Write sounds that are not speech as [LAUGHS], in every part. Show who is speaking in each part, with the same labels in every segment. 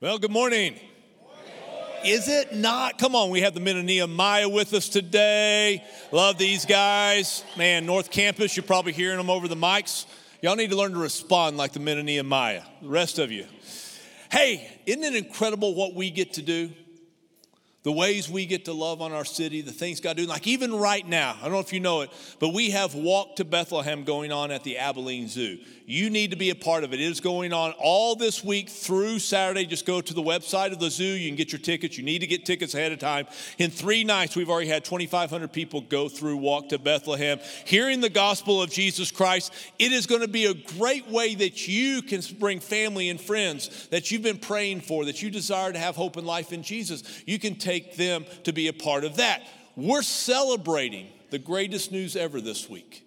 Speaker 1: Well, good morning. Is it not? Come on, we have the men of Nehemiah with us today. Love these guys. Man, North Campus, you're probably hearing them over the mics. Y'all need to learn to respond like the men of Nehemiah. The rest of you. Hey, isn't it incredible what we get to do? The ways we get to love on our city, the things God doing. Like even right now, I don't know if you know it, but we have Walk to Bethlehem going on at the Abilene Zoo. You need to be a part of it. It is going on all this week through Saturday. Just go to the website of the zoo. You can get your tickets. You need to get tickets ahead of time. In three nights, we've already had 2,500 people go through Walk to Bethlehem, hearing the gospel of Jesus Christ. It is going to be a great way that you can bring family and friends that you've been praying for, that you desire to have hope and life in Jesus. You can take them to be a part of that. We're celebrating the greatest news ever this week.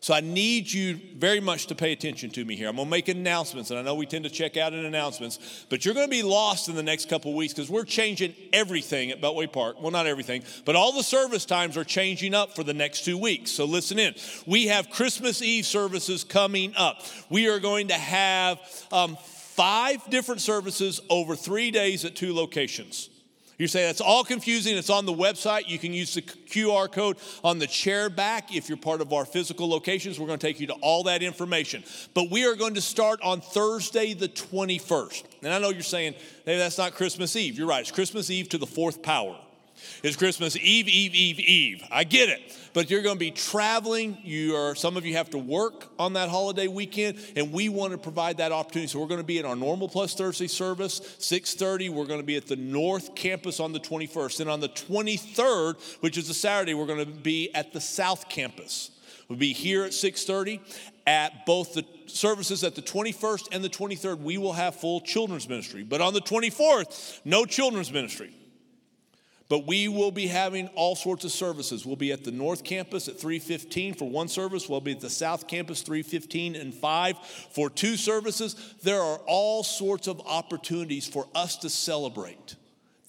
Speaker 1: So I need you very much to pay attention to me here. I'm going to make announcements, and I know we tend to check out in announcements, but you're going to be lost in the next couple weeks because we're changing everything at Beltway Park. Well, not everything, but all the service times are changing up for the next two weeks. So listen in. We have Christmas Eve services coming up. We are going to have um, five different services over three days at two locations. You say that's all confusing. It's on the website. You can use the QR code on the chair back if you're part of our physical locations. We're going to take you to all that information. But we are going to start on Thursday, the 21st. And I know you're saying, hey, that's not Christmas Eve. You're right. It's Christmas Eve to the fourth power. It's Christmas Eve, Eve, Eve, Eve. I get it. But you're going to be traveling. You are some of you have to work on that holiday weekend, and we want to provide that opportunity. So we're going to be at our normal plus Thursday service, 6:30. We're going to be at the North Campus on the 21st. And on the 23rd, which is a Saturday, we're going to be at the South Campus. We'll be here at 6:30 at both the services at the 21st and the 23rd. We will have full children's ministry. But on the 24th, no children's ministry. But we will be having all sorts of services. We'll be at the North Campus at 315 for one service. We'll be at the South Campus 315 and 5 for two services. There are all sorts of opportunities for us to celebrate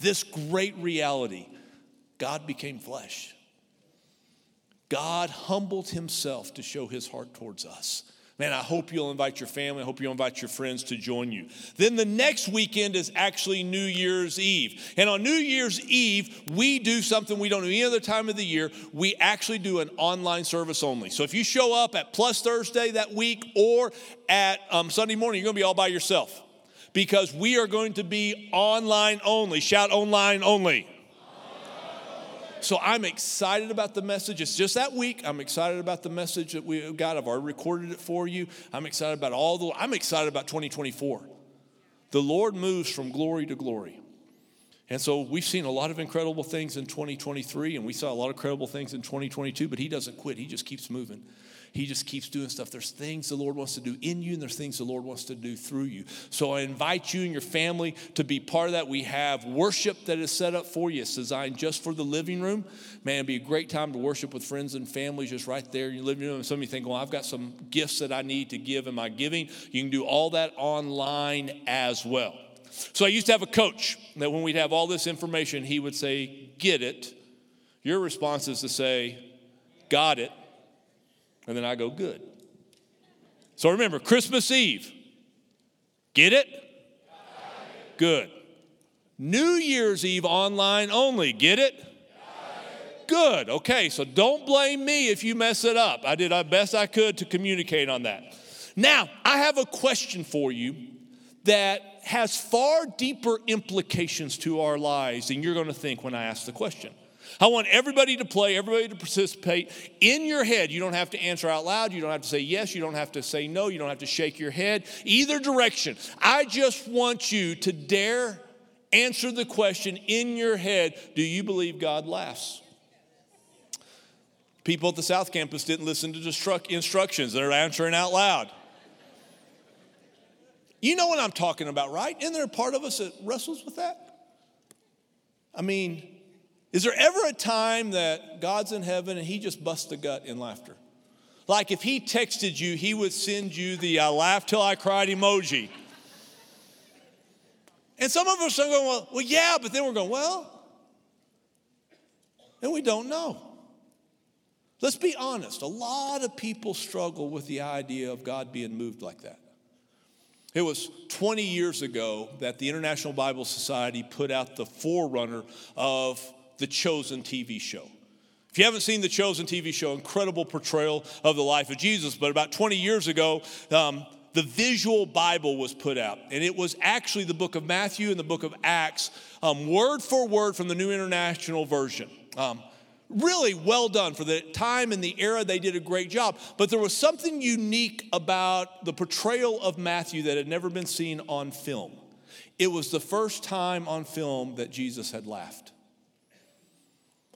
Speaker 1: this great reality. God became flesh. God humbled himself to show his heart towards us. Man, I hope you'll invite your family. I hope you'll invite your friends to join you. Then the next weekend is actually New Year's Eve. And on New Year's Eve, we do something we don't do any other time of the year. We actually do an online service only. So if you show up at Plus Thursday that week or at um, Sunday morning, you're going to be all by yourself because we are going to be online only. Shout online only. So I'm excited about the message. It's just that week. I'm excited about the message that we got. I've already recorded it for you. I'm excited about all the, I'm excited about 2024. The Lord moves from glory to glory. And so we've seen a lot of incredible things in 2023, and we saw a lot of incredible things in 2022, but He doesn't quit. He just keeps moving. He just keeps doing stuff. There's things the Lord wants to do in you, and there's things the Lord wants to do through you. So I invite you and your family to be part of that. We have worship that is set up for you. It's designed just for the living room. Man, it'd be a great time to worship with friends and families just right there in your living room. And some of you think, well, I've got some gifts that I need to give in my giving. You can do all that online as well. So I used to have a coach that when we'd have all this information, he would say, Get it. Your response is to say, Got it. And then I go, good. So remember, Christmas Eve. Get it? Good. New Year's Eve online only. Get it? Good. Okay, so don't blame me if you mess it up. I did the best I could to communicate on that. Now, I have a question for you that has far deeper implications to our lives than you're going to think when I ask the question. I want everybody to play, everybody to participate. In your head, you don't have to answer out loud. You don't have to say yes. You don't have to say no. You don't have to shake your head. Either direction. I just want you to dare answer the question in your head Do you believe God laughs? People at the South Campus didn't listen to the instructions, they're answering out loud. You know what I'm talking about, right? Isn't there a part of us that wrestles with that? I mean, is there ever a time that God's in heaven and he just busts a gut in laughter? Like if he texted you, he would send you the I laughed till I cried emoji. And some of us are going, well, well, yeah, but then we're going, well, and we don't know. Let's be honest. A lot of people struggle with the idea of God being moved like that. It was 20 years ago that the International Bible Society put out the forerunner of the Chosen TV show. If you haven't seen the Chosen TV show, incredible portrayal of the life of Jesus, but about 20 years ago, um, the visual Bible was put out. And it was actually the book of Matthew and the book of Acts, um, word for word from the New International Version. Um, really well done for the time and the era they did a great job but there was something unique about the portrayal of matthew that had never been seen on film it was the first time on film that jesus had laughed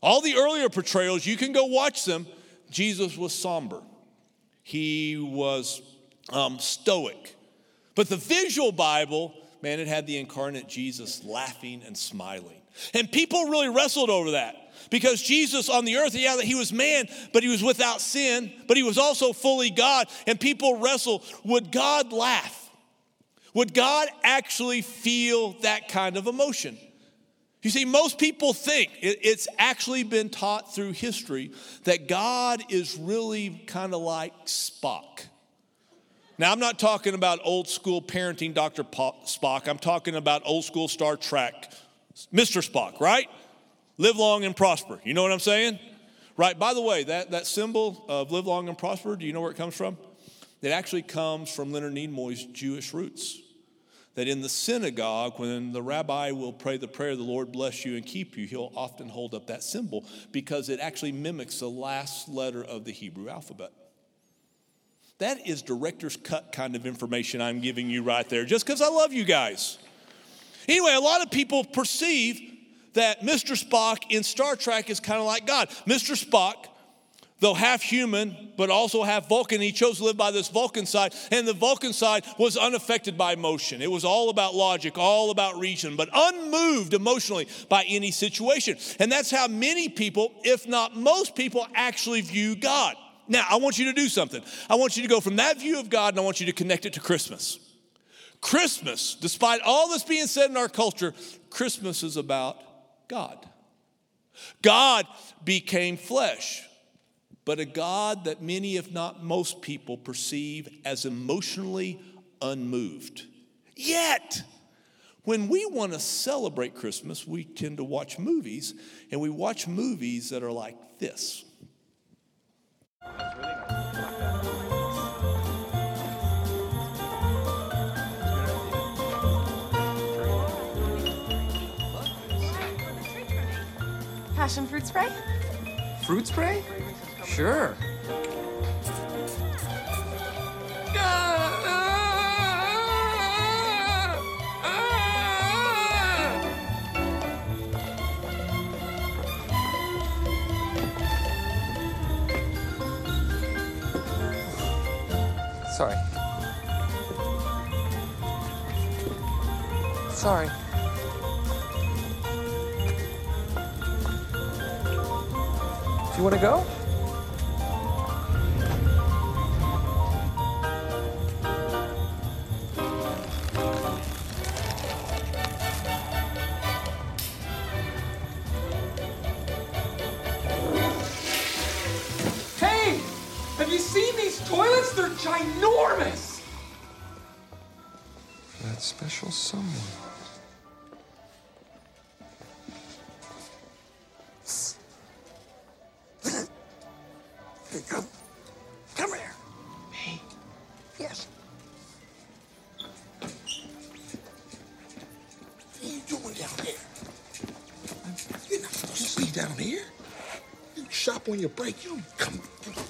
Speaker 1: all the earlier portrayals you can go watch them jesus was somber he was um, stoic but the visual bible man it had the incarnate jesus laughing and smiling and people really wrestled over that because Jesus on the earth, yeah, he was man, but he was without sin, but he was also fully God. And people wrestle would God laugh? Would God actually feel that kind of emotion? You see, most people think it's actually been taught through history that God is really kind of like Spock. Now, I'm not talking about old school parenting Dr. Spock. I'm talking about old school Star Trek, Mr. Spock, right? Live long and prosper. You know what I'm saying? Right. By the way, that, that symbol of live long and prosper, do you know where it comes from? It actually comes from Leonard Nimoy's Jewish roots. That in the synagogue, when the rabbi will pray the prayer, the Lord bless you and keep you, he'll often hold up that symbol because it actually mimics the last letter of the Hebrew alphabet. That is director's cut kind of information I'm giving you right there, just because I love you guys. Anyway, a lot of people perceive that Mr. Spock in Star Trek is kind of like God. Mr. Spock, though half human, but also half Vulcan, he chose to live by this Vulcan side, and the Vulcan side was unaffected by emotion. It was all about logic, all about reason, but unmoved emotionally by any situation. And that's how many people, if not most people, actually view God. Now, I want you to do something. I want you to go from that view of God and I want you to connect it to Christmas. Christmas, despite all this being said in our culture, Christmas is about God. God became flesh, but a God that many, if not most people, perceive as emotionally unmoved. Yet, when we want to celebrate Christmas, we tend to watch movies, and we watch movies that are like this.
Speaker 2: Passion fruit spray?
Speaker 3: Fruit spray? Sure. Sorry. Sorry. Do you want to go? Toilets? They're ginormous!
Speaker 4: That special someone.
Speaker 3: Come,
Speaker 5: come here.
Speaker 3: Me?
Speaker 5: Yes. What are you doing down here? You're not supposed to be down here. You shop on your break. You don't come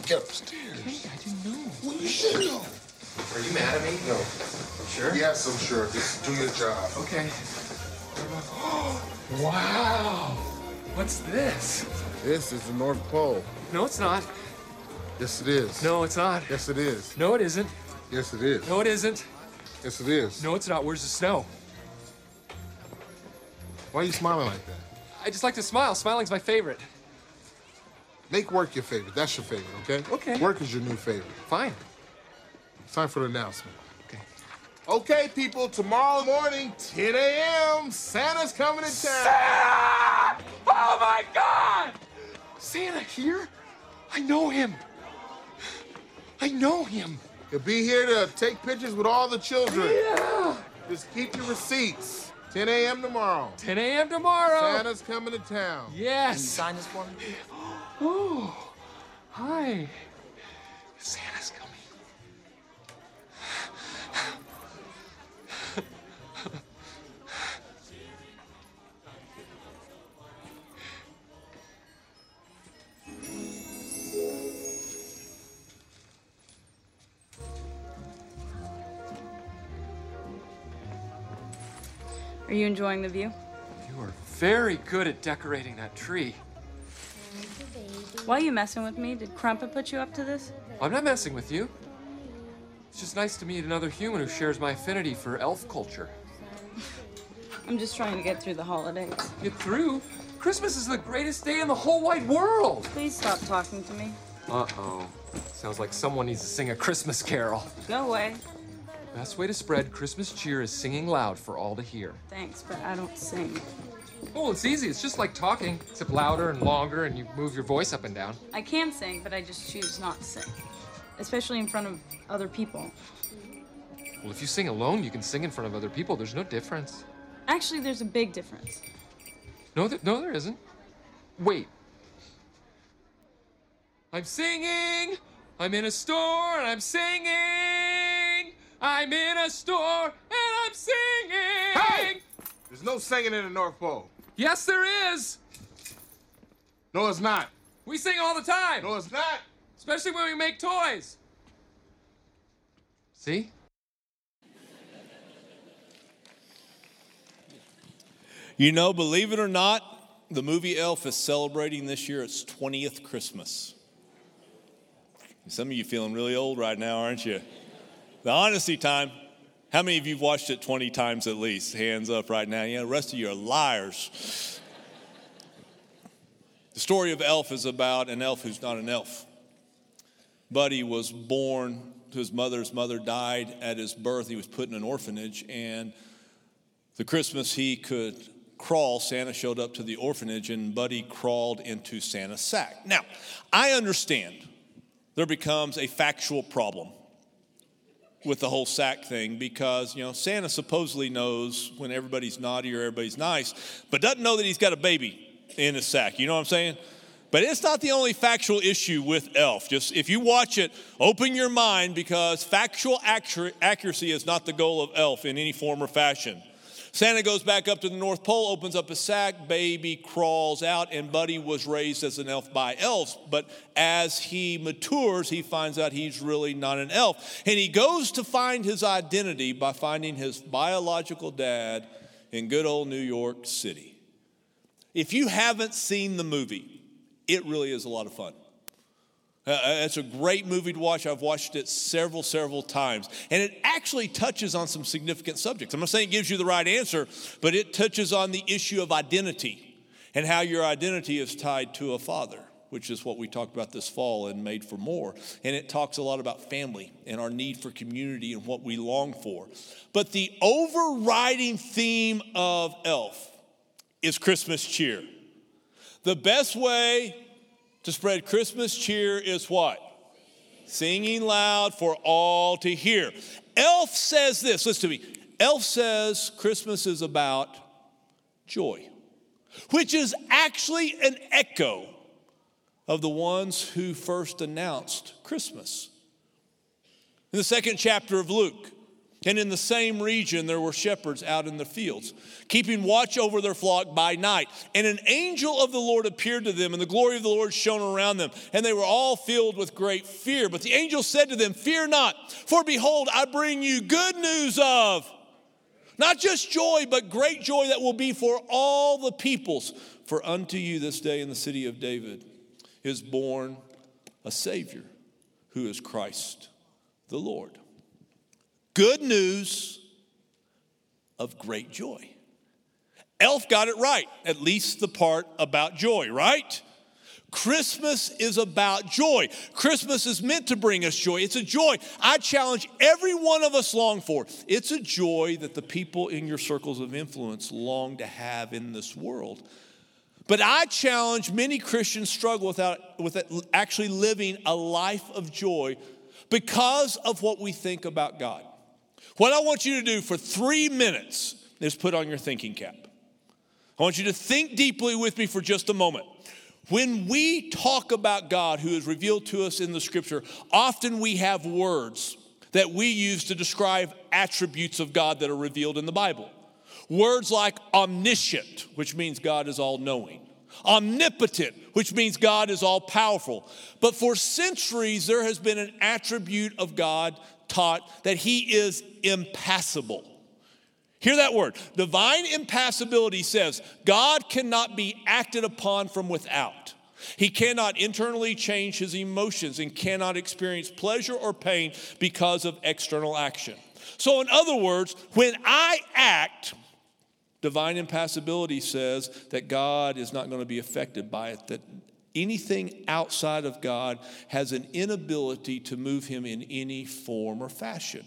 Speaker 5: get upstairs.
Speaker 3: Hey, I didn't know.
Speaker 5: Well, you should know.
Speaker 3: Are you mad at me?
Speaker 5: No.
Speaker 3: Sure?
Speaker 5: Yes, I'm sure. Just do your job.
Speaker 3: Okay. [GASPS] wow. What's this?
Speaker 5: This is the North Pole.
Speaker 3: No, it's not.
Speaker 5: Yes, it is.
Speaker 3: No, it's not.
Speaker 5: Yes, it is.
Speaker 3: No, it isn't.
Speaker 5: Yes, it is.
Speaker 3: No, it isn't.
Speaker 5: Yes, it is.
Speaker 3: No, it's not. Where's the snow?
Speaker 5: Why are you smiling like that?
Speaker 3: I just like to smile. Smiling's my favorite.
Speaker 5: Make work your favorite. That's your favorite, okay?
Speaker 3: Okay.
Speaker 5: Work is your new favorite.
Speaker 3: Fine.
Speaker 5: It's time for the announcement.
Speaker 3: Okay.
Speaker 5: Okay, people, tomorrow morning, 10 a.m., Santa's coming to town.
Speaker 3: Santa! Oh my God! Santa here? I know him. I know him.
Speaker 5: He'll be here to take pictures with all the children.
Speaker 3: Yeah.
Speaker 5: Just keep your receipts. 10 a.m. tomorrow.
Speaker 3: 10 a.m. tomorrow.
Speaker 5: Santa's coming to town.
Speaker 3: Yes.
Speaker 6: Sign this for me.
Speaker 3: Oh, hi. Santa's coming.
Speaker 7: Are you enjoying the view?
Speaker 3: You are very good at decorating that tree.
Speaker 7: Why are you messing with me? Did Crumpet put you up to this?
Speaker 3: I'm not messing with you. It's just nice to meet another human who shares my affinity for elf culture. [LAUGHS]
Speaker 7: I'm just trying to get through the holidays.
Speaker 3: Get through? Christmas is the greatest day in the whole wide world.
Speaker 7: Please stop talking to me.
Speaker 3: Uh-oh. Sounds like someone needs to sing a Christmas carol.
Speaker 7: No way.
Speaker 3: Best way to spread Christmas cheer is singing loud for all to hear.
Speaker 7: Thanks, but I don't sing.
Speaker 3: Oh, it's easy. It's just like talking, except louder and longer, and you move your voice up and down.
Speaker 7: I can sing, but I just choose not to sing. Especially in front of other people.
Speaker 3: Well, if you sing alone, you can sing in front of other people. There's no difference.
Speaker 7: Actually, there's a big difference.
Speaker 3: No, th- no, there isn't. Wait. I'm singing. I'm in a store and I'm singing. I'm in a store and I'm singing.
Speaker 5: Hey! There's no singing in the North Pole.
Speaker 3: Yes, there is.
Speaker 5: No, it's not.
Speaker 3: We sing all the time,
Speaker 5: No, it's not.
Speaker 3: especially when we make toys. See?
Speaker 1: You know, believe it or not, the movie Elf is celebrating this year its 20th Christmas. Some of you feeling really old right now, aren't you? The honesty time. How many of you have watched it 20 times at least? Hands up right now. Yeah, the rest of you are liars. The story of Elf is about an elf who's not an elf. Buddy was born to his mother's mother died at his birth. He was put in an orphanage, and the Christmas he could crawl, Santa showed up to the orphanage, and Buddy crawled into Santa's sack. Now, I understand there becomes a factual problem with the whole sack thing because, you know, Santa supposedly knows when everybody's naughty or everybody's nice, but doesn't know that he's got a baby in his sack. You know what I'm saying? But it's not the only factual issue with Elf. Just if you watch it, open your mind because factual accuracy is not the goal of Elf in any form or fashion. Santa goes back up to the North Pole, opens up a sack, baby crawls out, and Buddy was raised as an elf by elves. But as he matures, he finds out he's really not an elf. And he goes to find his identity by finding his biological dad in good old New York City. If you haven't seen the movie, it really is a lot of fun. Uh, it's a great movie to watch. I've watched it several, several times. And it actually touches on some significant subjects. I'm not saying it gives you the right answer, but it touches on the issue of identity and how your identity is tied to a father, which is what we talked about this fall and Made for More. And it talks a lot about family and our need for community and what we long for. But the overriding theme of Elf is Christmas cheer. The best way to spread Christmas cheer is what? Singing loud for all to hear. Elf says this, listen to me. Elf says Christmas is about joy, which is actually an echo of the ones who first announced Christmas. In the second chapter of Luke, and in the same region, there were shepherds out in the fields, keeping watch over their flock by night. And an angel of the Lord appeared to them, and the glory of the Lord shone around them. And they were all filled with great fear. But the angel said to them, Fear not, for behold, I bring you good news of not just joy, but great joy that will be for all the peoples. For unto you this day in the city of David is born a Savior who is Christ the Lord good news of great joy. Elf got it right, at least the part about joy, right? Christmas is about joy. Christmas is meant to bring us joy. It's a joy I challenge every one of us long for. It's a joy that the people in your circles of influence long to have in this world. But I challenge many Christians struggle without with actually living a life of joy because of what we think about God. What I want you to do for three minutes is put on your thinking cap. I want you to think deeply with me for just a moment. When we talk about God who is revealed to us in the scripture, often we have words that we use to describe attributes of God that are revealed in the Bible. Words like omniscient, which means God is all knowing, omnipotent, which means God is all powerful. But for centuries, there has been an attribute of God taught that he is impassible. Hear that word. Divine impassibility says God cannot be acted upon from without. He cannot internally change his emotions and cannot experience pleasure or pain because of external action. So, in other words, when I act, divine impassibility says that God is not going to be affected by it, that anything outside of God has an inability to move him in any form or fashion.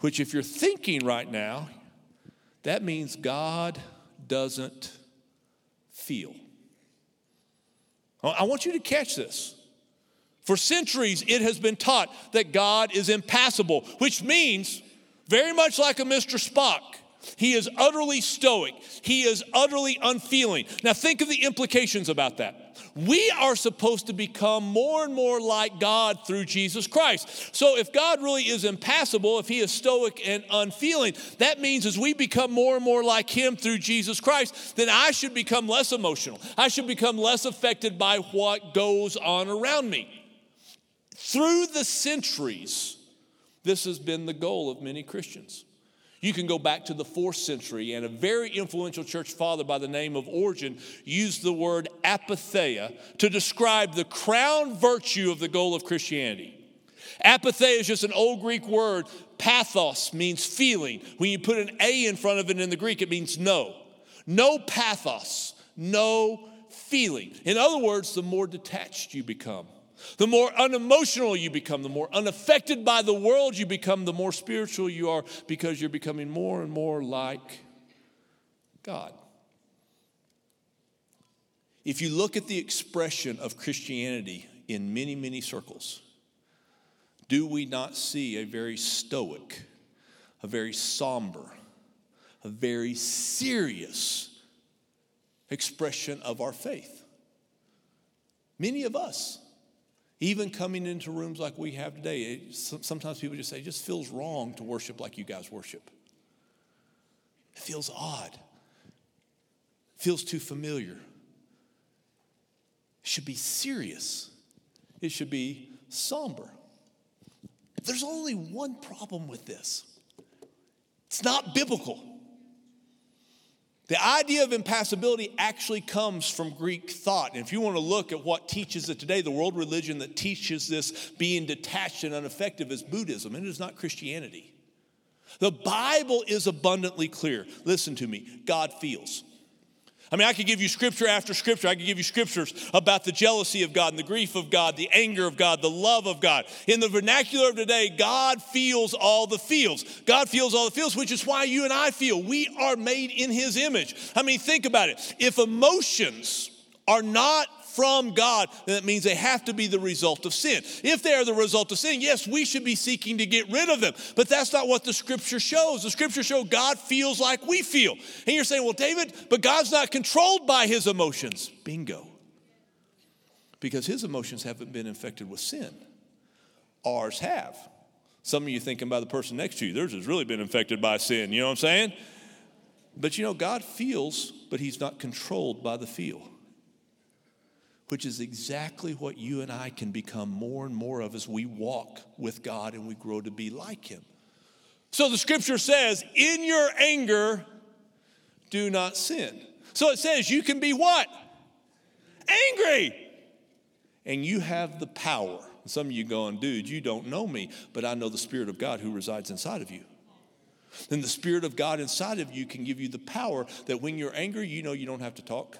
Speaker 1: Which, if you're thinking right now, that means God doesn't feel. I want you to catch this. For centuries, it has been taught that God is impassible, which means, very much like a Mr. Spock, he is utterly stoic. He is utterly unfeeling. Now, think of the implications about that. We are supposed to become more and more like God through Jesus Christ. So, if God really is impassible, if He is stoic and unfeeling, that means as we become more and more like Him through Jesus Christ, then I should become less emotional. I should become less affected by what goes on around me. Through the centuries, this has been the goal of many Christians. You can go back to the fourth century, and a very influential church father by the name of Origen used the word apatheia to describe the crown virtue of the goal of Christianity. Apatheia is just an old Greek word. Pathos means feeling. When you put an A in front of it in the Greek, it means no. No pathos, no feeling. In other words, the more detached you become the more unemotional you become, the more unaffected by the world you become, the more spiritual you are because you're becoming more and more like God. If you look at the expression of Christianity in many, many circles, do we not see a very stoic, a very somber, a very serious expression of our faith? Many of us. Even coming into rooms like we have today, it, sometimes people just say, it just feels wrong to worship like you guys worship. It feels odd. It feels too familiar. It should be serious. It should be somber. There's only one problem with this it's not biblical. The idea of impassibility actually comes from Greek thought. And if you want to look at what teaches it today, the world religion that teaches this being detached and ineffective is Buddhism, and it is not Christianity. The Bible is abundantly clear. Listen to me God feels. I mean, I could give you scripture after scripture. I could give you scriptures about the jealousy of God and the grief of God, the anger of God, the love of God. In the vernacular of today, God feels all the feels. God feels all the feels, which is why you and I feel. We are made in His image. I mean, think about it. If emotions are not from God, then that means they have to be the result of sin. If they are the result of sin, yes, we should be seeking to get rid of them. But that's not what the scripture shows. The scripture shows God feels like we feel. And you're saying, well, David, but God's not controlled by his emotions. Bingo. Because his emotions haven't been infected with sin, ours have. Some of you thinking by the person next to you, theirs has really been infected by sin. You know what I'm saying? But you know, God feels, but he's not controlled by the feel which is exactly what you and I can become more and more of as we walk with God and we grow to be like Him. So the scripture says, in your anger, do not sin. So it says, you can be what? Angry. And you have the power. Some of you going, dude, you don't know me, but I know the Spirit of God who resides inside of you. Then the Spirit of God inside of you can give you the power that when you're angry, you know you don't have to talk.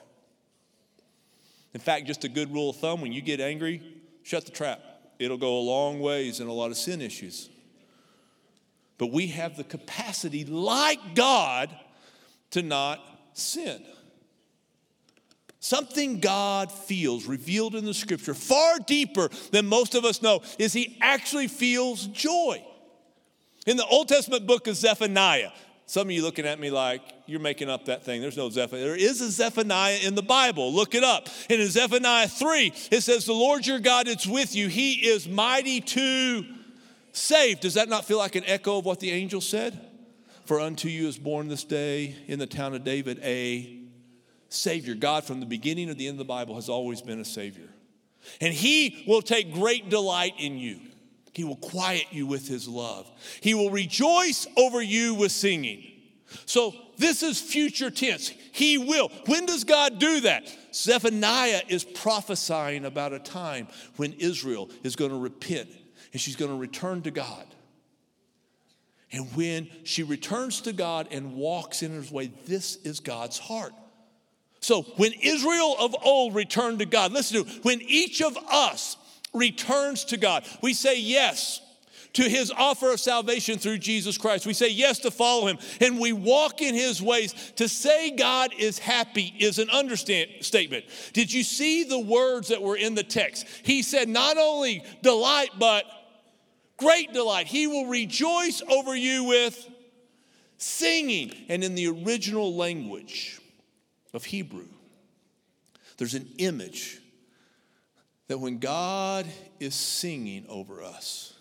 Speaker 1: In fact, just a good rule of thumb when you get angry, shut the trap. It'll go a long ways in a lot of sin issues. But we have the capacity, like God, to not sin. Something God feels revealed in the scripture, far deeper than most of us know, is He actually feels joy. In the Old Testament book of Zephaniah, some of you looking at me like you're making up that thing. There's no Zephaniah. There is a Zephaniah in the Bible. Look it up. And in Zephaniah 3, it says, The Lord your God is with you. He is mighty to save. Does that not feel like an echo of what the angel said? For unto you is born this day in the town of David a Savior. God, from the beginning of the end of the Bible, has always been a Savior. And He will take great delight in you. He will quiet you with His love. He will rejoice over you with singing. So, this is future tense. He will. When does God do that? Zephaniah is prophesying about a time when Israel is going to repent and she's going to return to God. And when she returns to God and walks in his way, this is God's heart. So when Israel of old returned to God, listen to it, when each of us returns to God, we say yes to his offer of salvation through Jesus Christ. We say yes to follow him and we walk in his ways. To say God is happy is an understatement. Did you see the words that were in the text? He said, not only delight, but great delight. He will rejoice over you with singing. And in the original language, of Hebrew, there's an image that when God is singing over us,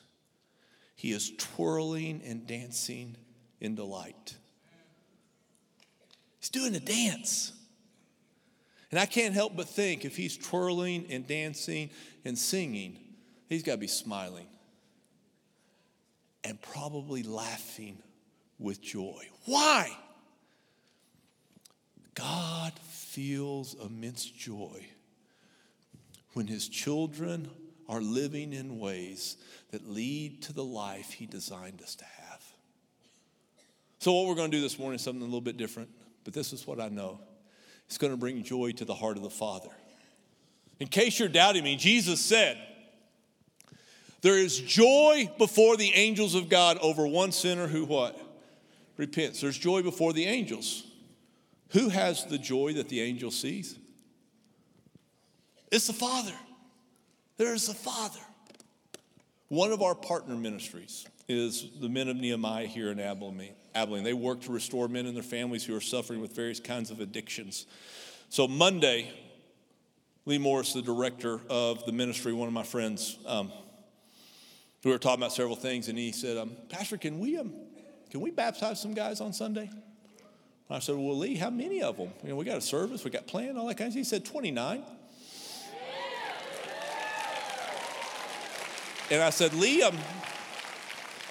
Speaker 1: he is twirling and dancing in delight. He's doing a dance. And I can't help but think if he's twirling and dancing and singing, he's got to be smiling and probably laughing with joy. Why? God feels immense joy when his children are living in ways that lead to the life he designed us to have. So, what we're going to do this morning is something a little bit different, but this is what I know it's going to bring joy to the heart of the Father. In case you're doubting me, Jesus said, There is joy before the angels of God over one sinner who what? Repents. There's joy before the angels. Who has the joy that the angel sees? It's the Father. There is the Father. One of our partner ministries is the Men of Nehemiah here in Abilene. They work to restore men and their families who are suffering with various kinds of addictions. So Monday, Lee Morris, the director of the ministry, one of my friends, um, we were talking about several things, and he said, um, "Pastor, can we um, can we baptize some guys on Sunday?" I said, Well, Lee, how many of them? You know, we got a service, we got planned, all that kind of. He said, 29. And I said, Liam,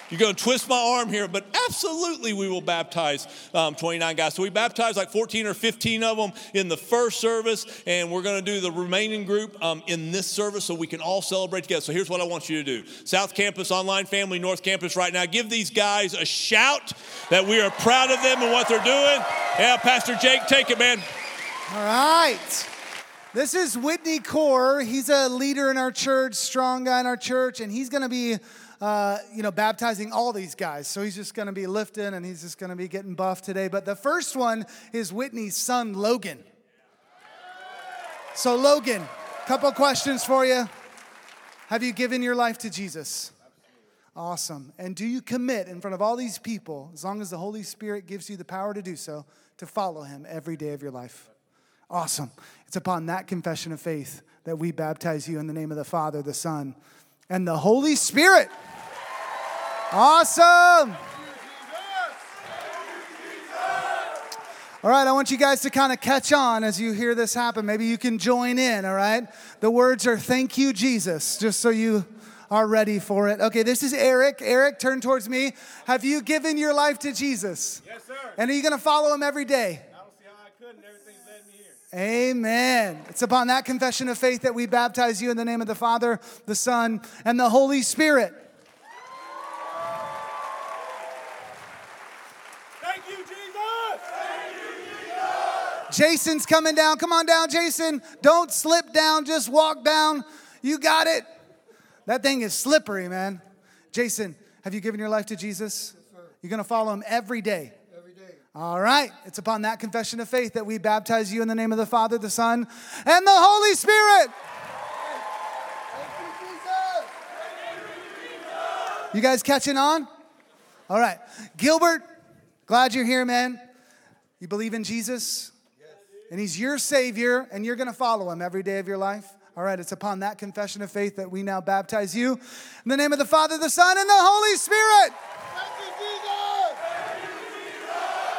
Speaker 1: you're going to twist my arm here, but absolutely we will baptize um, 29 guys. So we baptized like 14 or 15 of them in the first service, and we're going to do the remaining group um, in this service so we can all celebrate together. So here's what I want you to do South Campus, Online Family, North Campus right now. Give these guys a shout that we are proud of them and what they're doing. Yeah, Pastor Jake, take it, man.
Speaker 6: All right. This is Whitney Core. He's a leader in our church, strong guy in our church, and he's going to be uh, you know, baptizing all these guys. So he's just going to be lifting and he's just going to be getting buff today. But the first one is Whitney's son, Logan. So, Logan, a couple questions for you. Have you given your life to Jesus? Awesome. And do you commit in front of all these people, as long as the Holy Spirit gives you the power to do so, to follow him every day of your life? Awesome. It's upon that confession of faith that we baptize you in the name of the Father, the Son, and the Holy Spirit. Awesome. All right, I want you guys to kind of catch on as you hear this happen. Maybe you can join in, all right? The words are thank you, Jesus, just so you are ready for it. Okay, this is Eric. Eric, turn towards me. Have you given your life to Jesus?
Speaker 8: Yes, sir.
Speaker 6: And are you going to follow him every day?
Speaker 8: I don't see how I couldn't. Everything's led me here.
Speaker 6: Amen. It's upon that confession of faith that we baptize you in the name of the Father, the Son, and the Holy Spirit.
Speaker 8: Thank you, Jesus. Thank you, Jesus.
Speaker 6: Jason's coming down. Come on down, Jason. Don't slip down, just walk down. You got it. That thing is slippery, man. Jason, have you given your life to Jesus? You're going to follow him every day. All right. It's upon that confession of faith that we baptize you in the name of the Father, the Son, and the Holy Spirit. You guys catching on? All right. Gilbert, glad you're here, man. You believe in Jesus? And he's your Savior, and you're going to follow him every day of your life? All right, it's upon that confession of faith that we now baptize you in the name of the Father, the Son, and the Holy Spirit.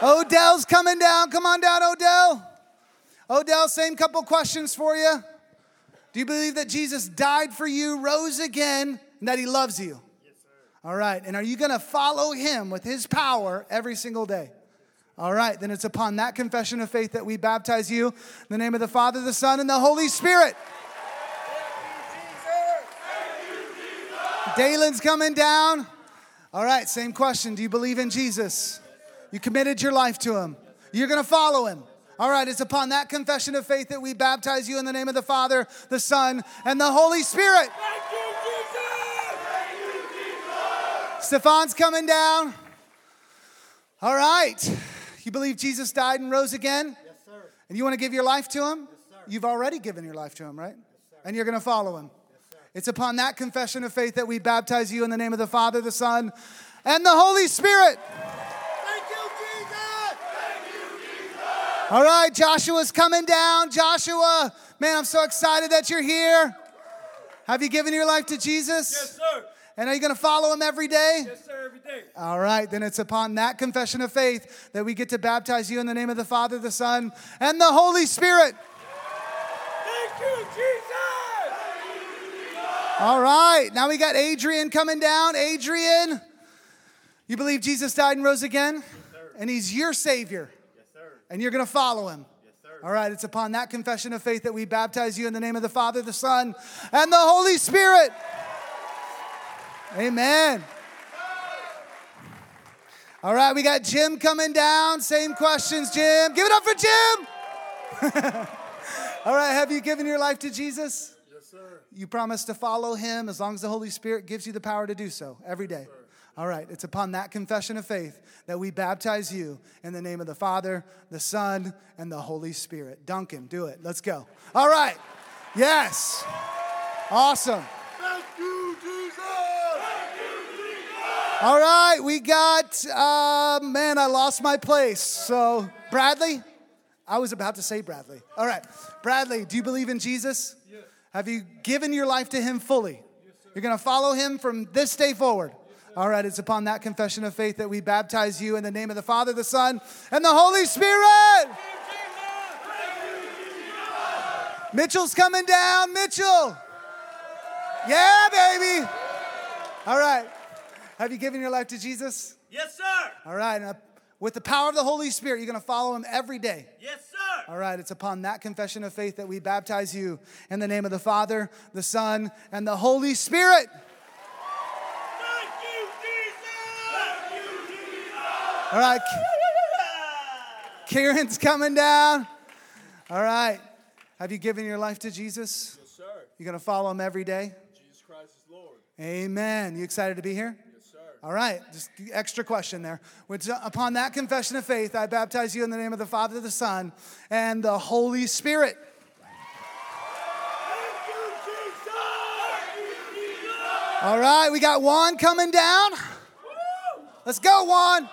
Speaker 6: Odell's coming down. Come on down, Odell. Odell, same couple questions for you. Do you believe that Jesus died for you, rose again, and that he loves you? Yes, sir. All right, and are you going to follow him with his power every single day? All right, then it's upon that confession of faith that we baptize you in the name of the Father, the Son, and the Holy Spirit. Dalen's coming down. All right, same question. Do you believe in Jesus? You committed your life to him. You're going to follow him. All right, it's upon that confession of faith that we baptize you in the name of the Father, the Son, and the Holy Spirit.
Speaker 8: Thank you, Jesus! Thank you,
Speaker 6: Jesus! Stefan's coming down. All right. You believe Jesus died and rose again?
Speaker 9: Yes, sir.
Speaker 6: And you want to give your life to him?
Speaker 9: Yes, sir.
Speaker 6: You've already given your life to him, right?
Speaker 9: Yes, sir.
Speaker 6: And you're going to follow him. Yes, sir. It's upon that confession of faith that we baptize you in the name of the Father, the Son, and the Holy Spirit.
Speaker 8: Thank you, Jesus! Thank you, Jesus!
Speaker 6: All right, Joshua's coming down. Joshua, man, I'm so excited that you're here. Have you given your life to Jesus?
Speaker 8: Yes, sir.
Speaker 6: And are you going to follow him every day?
Speaker 8: Yes, sir, every day.
Speaker 6: All right, then it's upon that confession of faith that we get to baptize you in the name of the Father, the Son, and the Holy Spirit.
Speaker 8: Thank you, Jesus!
Speaker 6: All right, now we got Adrian coming down. Adrian, you believe Jesus died and rose again? and he's your Savior. And you're going to follow him.
Speaker 9: Yes, sir.
Speaker 6: All right, it's upon that confession of faith that we baptize you in the name of the Father, the Son, and the Holy Spirit. Amen. All right, we got Jim coming down. Same questions, Jim. Give it up for Jim. [LAUGHS] All right, have you given your life to Jesus?
Speaker 9: Yes, sir.
Speaker 6: You promise to follow him as long as the Holy Spirit gives you the power to do so every day. All right, it's upon that confession of faith that we baptize you in the name of the Father, the Son, and the Holy Spirit. Duncan, do it. Let's go. All right. Yes. Awesome.
Speaker 8: Thank you, Jesus! Thank you, Jesus.
Speaker 6: All right, we got, uh, man, I lost my place. So, Bradley? I was about to say Bradley. All right, Bradley, do you believe in Jesus?
Speaker 8: Yes.
Speaker 6: Have you given your life to him fully? Yes, You're going to follow him from this day forward. All right, it's upon that confession of faith that we baptize you in the name of the Father, the Son, and the Holy Spirit. Mitchell's coming down. Mitchell. Yeah, baby. All right. Have you given your life to Jesus?
Speaker 9: Yes, sir.
Speaker 6: All right. Uh, with the power of the Holy Spirit, you're going to follow him every day.
Speaker 9: Yes, sir.
Speaker 6: All right. It's upon that confession of faith that we baptize you in the name of the Father, the Son, and the Holy Spirit.
Speaker 8: Thank you, Jesus! Thank you, Jesus!
Speaker 6: All right. Karen's coming down. All right. Have you given your life to Jesus?
Speaker 8: Yes, sir.
Speaker 6: You're going to follow him every day?
Speaker 8: Jesus Christ is Lord.
Speaker 6: Amen. You excited to be here?
Speaker 8: Yes, sir.
Speaker 6: All right, just extra question there. Which, uh, upon that confession of faith, I baptize you in the name of the Father, the Son, and the Holy Spirit.
Speaker 8: Thank you, Jesus! Thank you, Jesus!
Speaker 6: All right, we got Juan coming down. Let's go, Juan.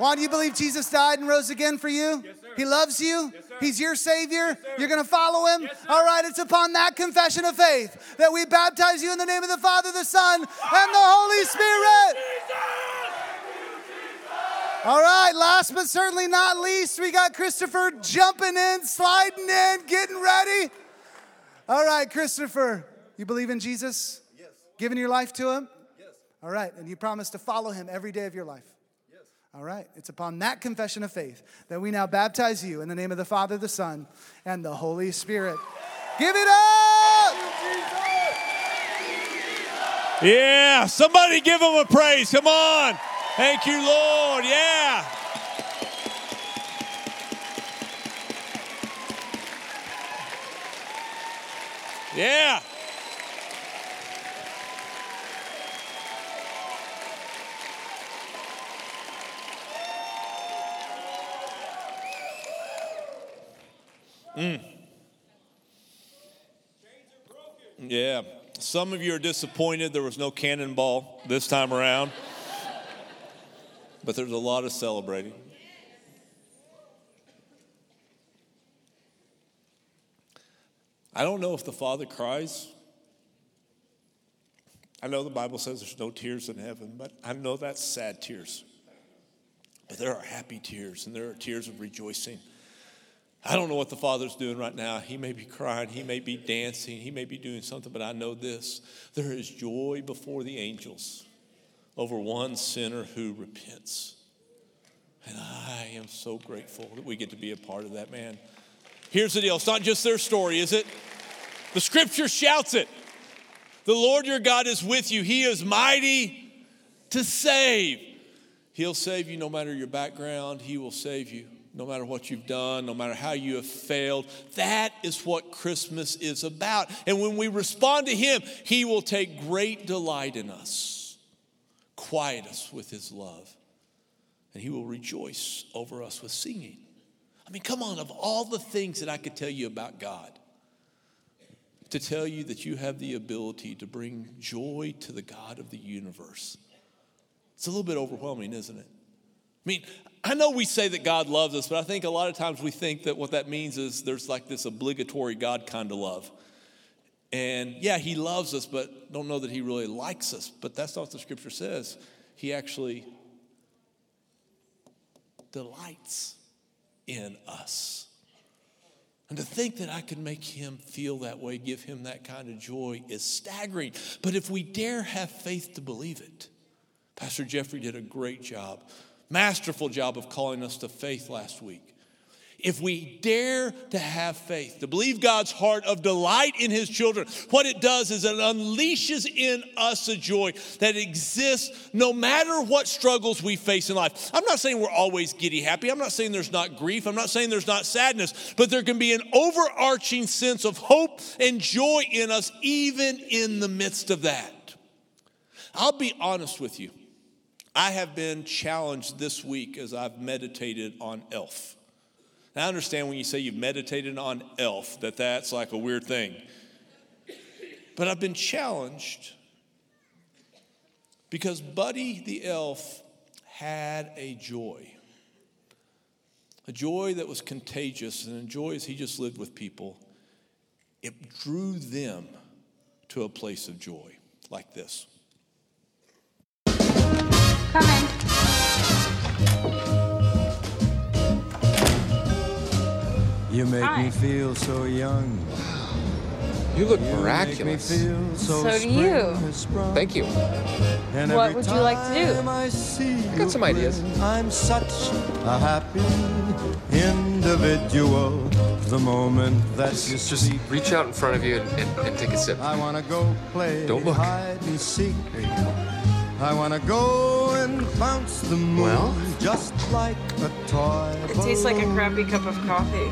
Speaker 6: Juan, do you believe Jesus died and rose again for you?
Speaker 8: Yes, sir.
Speaker 6: He loves you.
Speaker 8: Yes, sir.
Speaker 6: He's your Savior.
Speaker 8: sir.
Speaker 6: You're going to follow Him.
Speaker 8: Yes, sir.
Speaker 6: All right, it's upon that confession of faith that we baptize you in the name of the Father, the Son, and the Holy Spirit. All right, last but certainly not least, we got Christopher jumping in, sliding in, getting ready. All right, Christopher, you believe in Jesus?
Speaker 9: Yes.
Speaker 6: Giving your life to Him?
Speaker 9: Yes.
Speaker 6: All right, and you promise to follow Him every day of your life? All right, it's upon that confession of faith that we now baptize you in the name of the Father, the Son, and the Holy Spirit. Give it up!
Speaker 1: Yeah, somebody give him a praise. Come on. Thank you, Lord. Yeah. Yeah. Mm. Yeah. Some of you are disappointed there was no cannonball this time around, but there's a lot of celebrating. I don't know if the Father cries. I know the Bible says there's no tears in heaven, but I know that's sad tears. But there are happy tears and there are tears of rejoicing. I don't know what the Father's doing right now. He may be crying, he may be dancing, he may be doing something, but I know this there is joy before the angels over one sinner who repents. And I am so grateful that we get to be a part of that, man. Here's the deal it's not just their story, is it? The scripture shouts it. The Lord your God is with you, He is mighty to save. He'll save you no matter your background, He will save you no matter what you've done, no matter how you have failed. That is what Christmas is about. And when we respond to Him, He will take great delight in us, quiet us with His love, and He will rejoice over us with singing. I mean, come on, of all the things that I could tell you about God, to tell you that you have the ability to bring joy to the God of the universe. It's a little bit overwhelming, isn't it? I mean, I know we say that God loves us, but I think a lot of times we think that what that means is there's like this obligatory God kind of love. And yeah, He loves us, but don't know that He really likes us. But that's not what the scripture says. He actually delights in us. And to think that I could make him feel that way, give him that kind of joy, is staggering. But if we dare have faith to believe it, Pastor Jeffrey did a great job, masterful job of calling us to faith last week. If we dare to have faith, to believe God's heart of delight in His children, what it does is it unleashes in us a joy that exists no matter what struggles we face in life. I'm not saying we're always giddy happy. I'm not saying there's not grief. I'm not saying there's not sadness, but there can be an overarching sense of hope and joy in us, even in the midst of that. I'll be honest with you. I have been challenged this week as I've meditated on Elf. Now, I understand when you say you've meditated on Elf, that that's like a weird thing. But I've been challenged because Buddy the Elf had a joy. A joy that was contagious, and a joy as he just lived with people. It drew them to a place of joy like this.
Speaker 7: Coming.
Speaker 9: You make
Speaker 7: Hi.
Speaker 9: me feel so young.
Speaker 3: You look
Speaker 9: You make me
Speaker 3: miraculous.
Speaker 9: feel so,
Speaker 7: So do you.
Speaker 3: Thank you.
Speaker 9: And
Speaker 7: What would you like to do?
Speaker 9: time I see
Speaker 3: got
Speaker 9: you
Speaker 3: some ideas.
Speaker 9: grin, I'm such a happy individual. The moment that you
Speaker 3: Just, just
Speaker 9: speak,
Speaker 3: reach out in front of you and, and, and take a sip.
Speaker 9: I wanna go play
Speaker 3: Don't look.
Speaker 9: hide and seek. I wanna go and bounce the moon
Speaker 3: Well?
Speaker 9: just like a toy.
Speaker 7: It tastes like a crappy cup of coffee.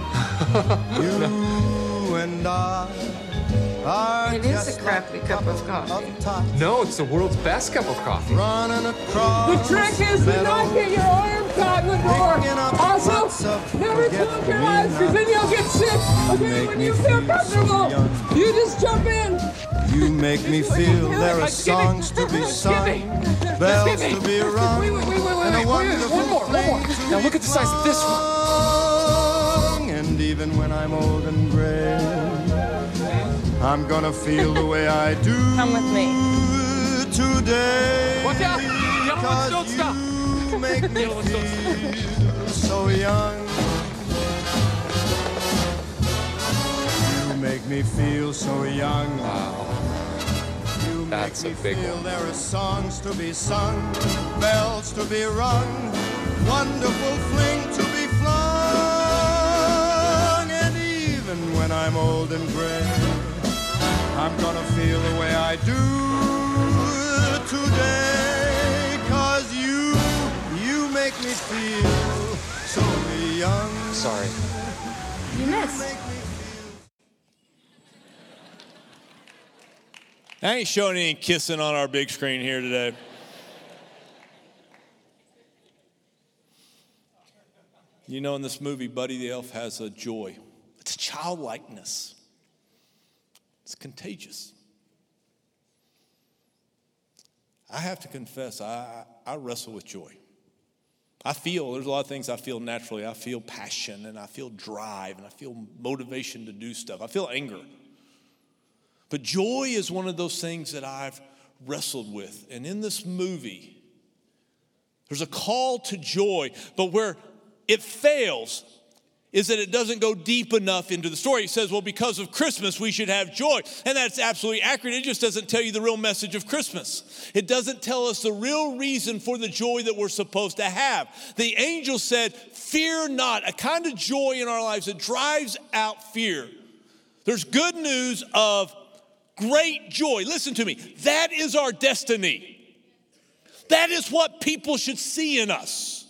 Speaker 7: [LAUGHS]
Speaker 9: You and I
Speaker 7: It is a crappy cup of coffee.
Speaker 3: No, it's the world's best cup of coffee.
Speaker 9: running across
Speaker 10: The trick is to not get your arm caught in the door.
Speaker 9: Picking up
Speaker 10: Also,
Speaker 9: of
Speaker 10: never close your eyes because then you'll get sick. Okay, when you feel
Speaker 9: feel
Speaker 10: comfortable, you just jump in.
Speaker 9: You make me feel there are songs to be sung, bells to be rung,
Speaker 10: Wait, wait, wait, wait, wait,
Speaker 9: and a
Speaker 10: wait,
Speaker 9: wonderful
Speaker 10: one more, one more.
Speaker 9: to
Speaker 3: Now
Speaker 9: be
Speaker 3: look at the size of this one.
Speaker 9: And even when I'm old and gray, I'm gonna feel the way I do
Speaker 7: Come with me.
Speaker 9: today.
Speaker 3: Watch out! Yellow ones don't
Speaker 9: Cause
Speaker 3: stop.
Speaker 9: You make [LAUGHS] me
Speaker 3: Yellow ones don't
Speaker 9: feel so young. You make me feel so young.
Speaker 3: Wow.
Speaker 9: You make
Speaker 3: That's a
Speaker 9: me
Speaker 3: big
Speaker 9: feel
Speaker 3: one.
Speaker 9: there are songs to be sung, bells to be rung, wonderful fling to be flung. And even when I'm old and gray, I'm gonna feel the way I do today. Cause you, you make me feel so young.
Speaker 3: Sorry.
Speaker 7: You missed.
Speaker 1: I ain't showing any kissing on our big screen here today. You know, in this movie, Buddy the Elf has a joy. It's childlikeness. It's contagious. I have to confess, I, I wrestle with joy. I feel, there's a lot of things I feel naturally. I feel passion and I feel drive and I feel motivation to do stuff. I feel anger. But joy is one of those things that I've wrestled with. And in this movie, there's a call to joy, but where it fails is that it doesn't go deep enough into the story. It says, well, because of Christmas, we should have joy. And that's absolutely accurate. It just doesn't tell you the real message of Christmas. It doesn't tell us the real reason for the joy that we're supposed to have. The angel said, Fear not, a kind of joy in our lives that drives out fear. There's good news of great joy. Listen to me. That is our destiny. That is what people should see in us.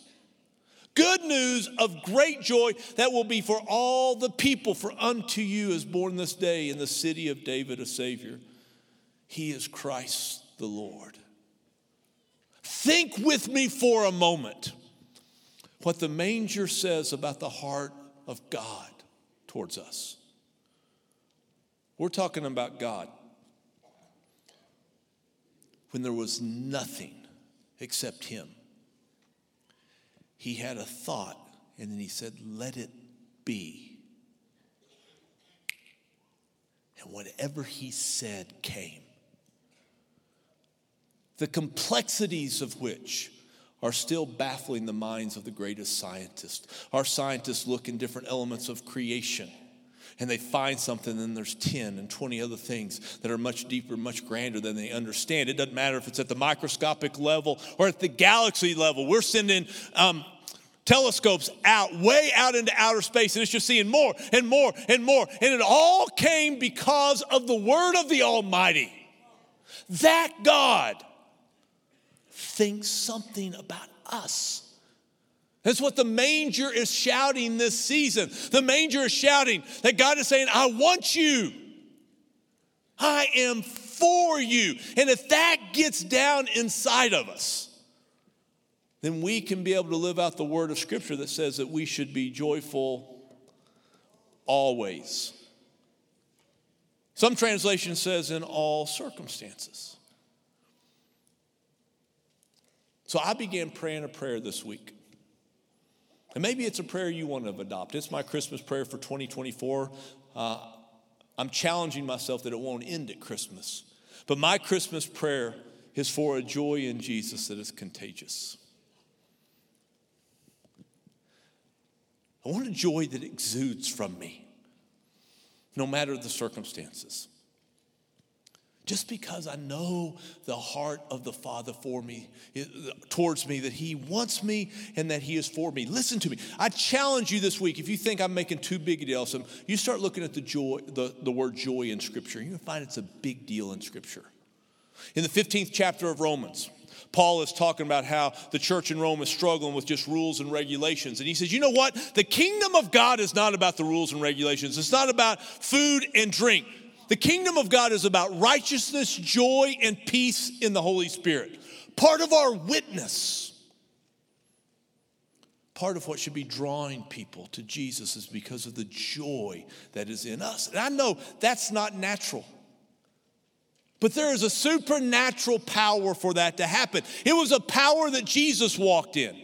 Speaker 1: Good news of great joy that will be for all the people. For unto you is born this day in the city of David a Savior. He is Christ the Lord. Think with me for a moment what the manger says about the heart of God towards us. We're talking about God when there was nothing except Him. He had a thought and then He said, Let it be. And whatever He said came. The complexities of which are still baffling the minds of the greatest scientists. Our scientists look in different elements of creation and they find something, and there's 10 and 20 other things that are much deeper, much grander than they understand. It doesn't matter if it's at the microscopic level or at the galaxy level. We're sending um, telescopes out, way out into outer space, and it's just seeing more and more and more. And it all came because of the word of the Almighty. That God thinks something about us. That's what the manger is shouting this season. The manger is shouting that God is saying, I want you. I am for you. And if that gets down inside of us, then we can be able to live out the word of Scripture that says that we should be joyful always. Some translation says in all circumstances. So I began praying a prayer this week. And maybe it's a prayer you want to adopt. It's my Christmas prayer for 2024. Uh, I'm challenging myself that it won't end at Christmas. But my Christmas prayer is for a joy in Jesus that is contagious. I want a joy that exudes from me, no matter the circumstances just because I know the heart of the Father for me, eh, towards me, that He wants me and that He is for me. Listen to me. I challenge you this week. If you think I'm making too big a deal something, you start looking at the joy, the, the word joy in Scripture. You're gonna find it's a big deal in Scripture. In the 15th chapter of Romans, Paul is talking about how the church in Rome is struggling with just rules and regulations. And he says, you know what? The kingdom of God is not about the rules and regulations. It's not about food and drink. The kingdom of God is about righteousness, joy, and peace in the Holy Spirit. Part of our witness, part of what should be drawing people to Jesus is because of the joy that is in us. And I know that's not natural. But there is a supernatural power for that to happen. It was a power that Jesus walked in.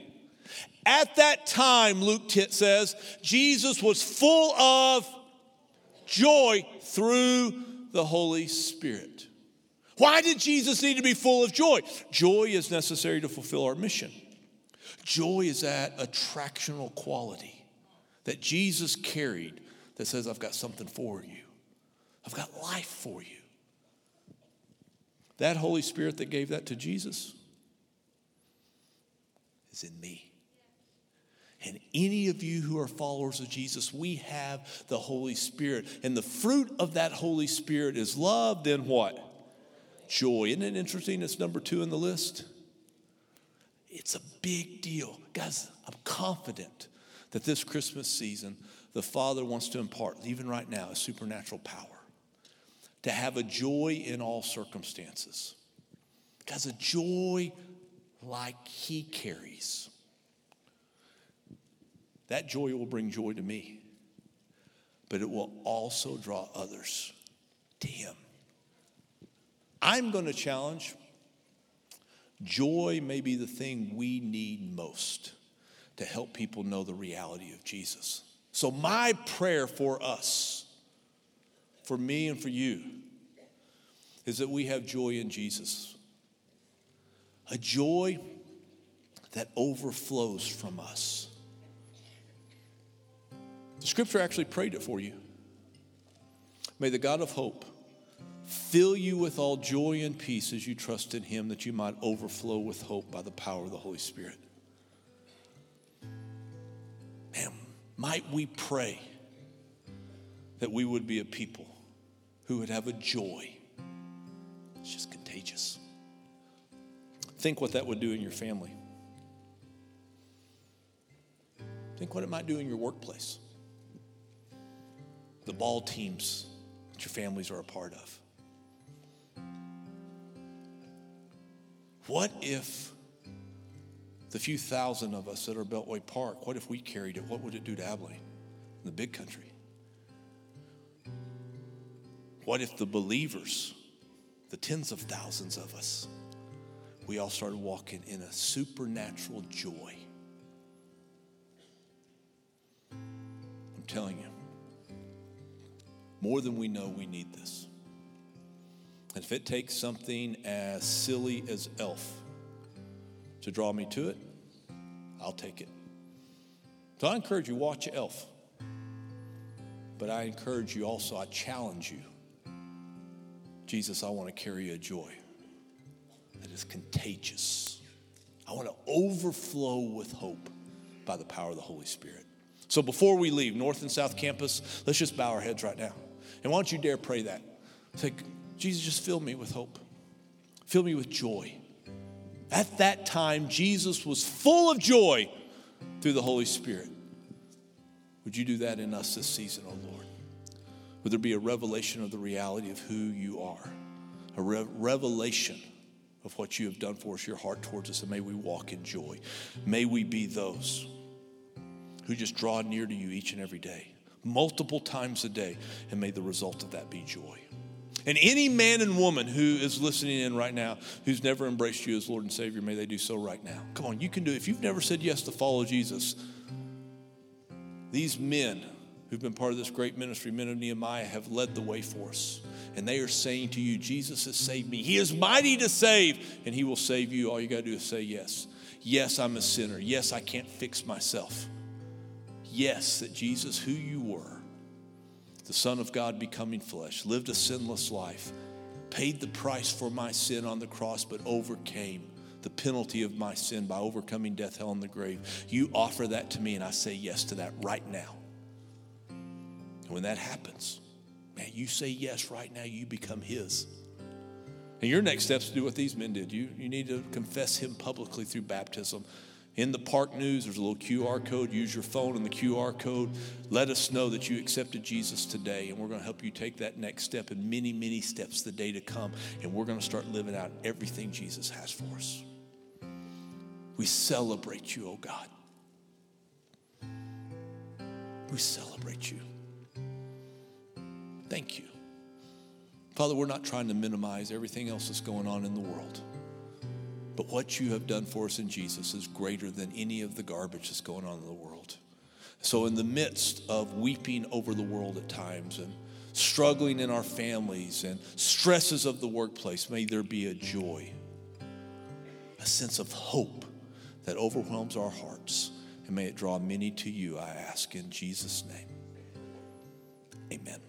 Speaker 1: At that time, Luke says, Jesus was full of joy through the Holy Spirit. Why did Jesus need to be full of joy? Joy is necessary to fulfill our mission. Joy is that attractional quality that Jesus carried that says, I've got something for you, I've got life for you. That Holy Spirit that gave that to Jesus is in me. And any of you who are followers of Jesus, we have the Holy Spirit. And the fruit of that Holy Spirit is love, then what? Joy. Isn't it interesting? It's number two in the list. It's a big deal. Guys, I'm confident that this Christmas season, the Father wants to impart, even right now, a supernatural power to have a joy in all circumstances. Guys, a joy like He carries that joy will bring joy to me. but it will also draw others to Him. I'm going to challenge joy may be the thing we need most to help people know the reality of Jesus. So, my prayer for us, for me and for you, is that we have joy in Jesus. A joy that overflows from us. The scripture actually prayed it for you. May the God of hope fill you with all joy and peace as you trust in him, that you might overflow with hope by the power of the Holy Spirit. Man, might we pray that we would be a people who would have a joy. It's just contagious. Think what that would do in your family. Think what it might do in your workplace. The ball teams that your families are a part of. What if the few thousand of us that are Beltway Park, what if we carried it? What would it do to Abilene, the big country? What if the believers, the tens of thousands of us, we all started walking in a supernatural joy? I'm telling you, more than we know, we need this. And if it takes something as silly as Elf to draw me to it, I'll take it. So I encourage you, watch Elf. But I encourage you also, I challenge you. Jesus, I want to carry a joy that is contagious. I want to overflow with hope by the power of the Holy Spirit. So before we leave, North and South Campus, let's just bow our heads right now. And why don't you dare pray that? Say, Jesus, just fill me with hope. Fill me with joy. At that time, Jesus was full of joy through the Holy Spirit. Would you do that in us this season, oh Lord? Would there be a revelation of the reality of who you are? A re- revelation of what you have done for us, your heart towards us, and may we walk in joy. May we be those who just draw near to you each and every day, multiple times a day, and may the result of that be joy. And any man and woman who is listening in right now who's never embraced you as Lord and Savior, may they do so right now. Come on, you can do it. If you've never said yes to follow Jesus, these men who've been part of this great ministry, men of Nehemiah, have led the way for us. And they are saying to you, Jesus has saved me. He is mighty to save, and He will save you. All you got to do is say yes. Yes, I'm a sinner. Yes, I can't fix myself. Yes, that Jesus, who you were, the Son of God becoming flesh, lived a sinless life, paid the price for my sin on the cross, but overcame the penalty of my sin by overcoming death, hell, and the grave. You offer that to me, and I say yes to that right now. And when that happens, man, you say yes right now, you become His. And your next step is to do what these men did. You, you need to confess Him publicly through baptism. In the park news, there's a little QR code. Use your phone and the QR code. Let us know that you accepted Jesus today, and we're going to help you take that next step and many, many steps the day to come. And we're going to start living out everything Jesus has for us. We celebrate you, oh God. We celebrate you. Thank you. Father, we're not trying to minimize everything else that's going on in the world. But what you have done for us in Jesus is greater than any of the garbage that's going on in the world. So, in the midst of weeping over the world at times and struggling in our families and stresses of the workplace, may there be a joy, a sense of hope that overwhelms our hearts. And may it draw many to you, I ask in Jesus' name. Amen.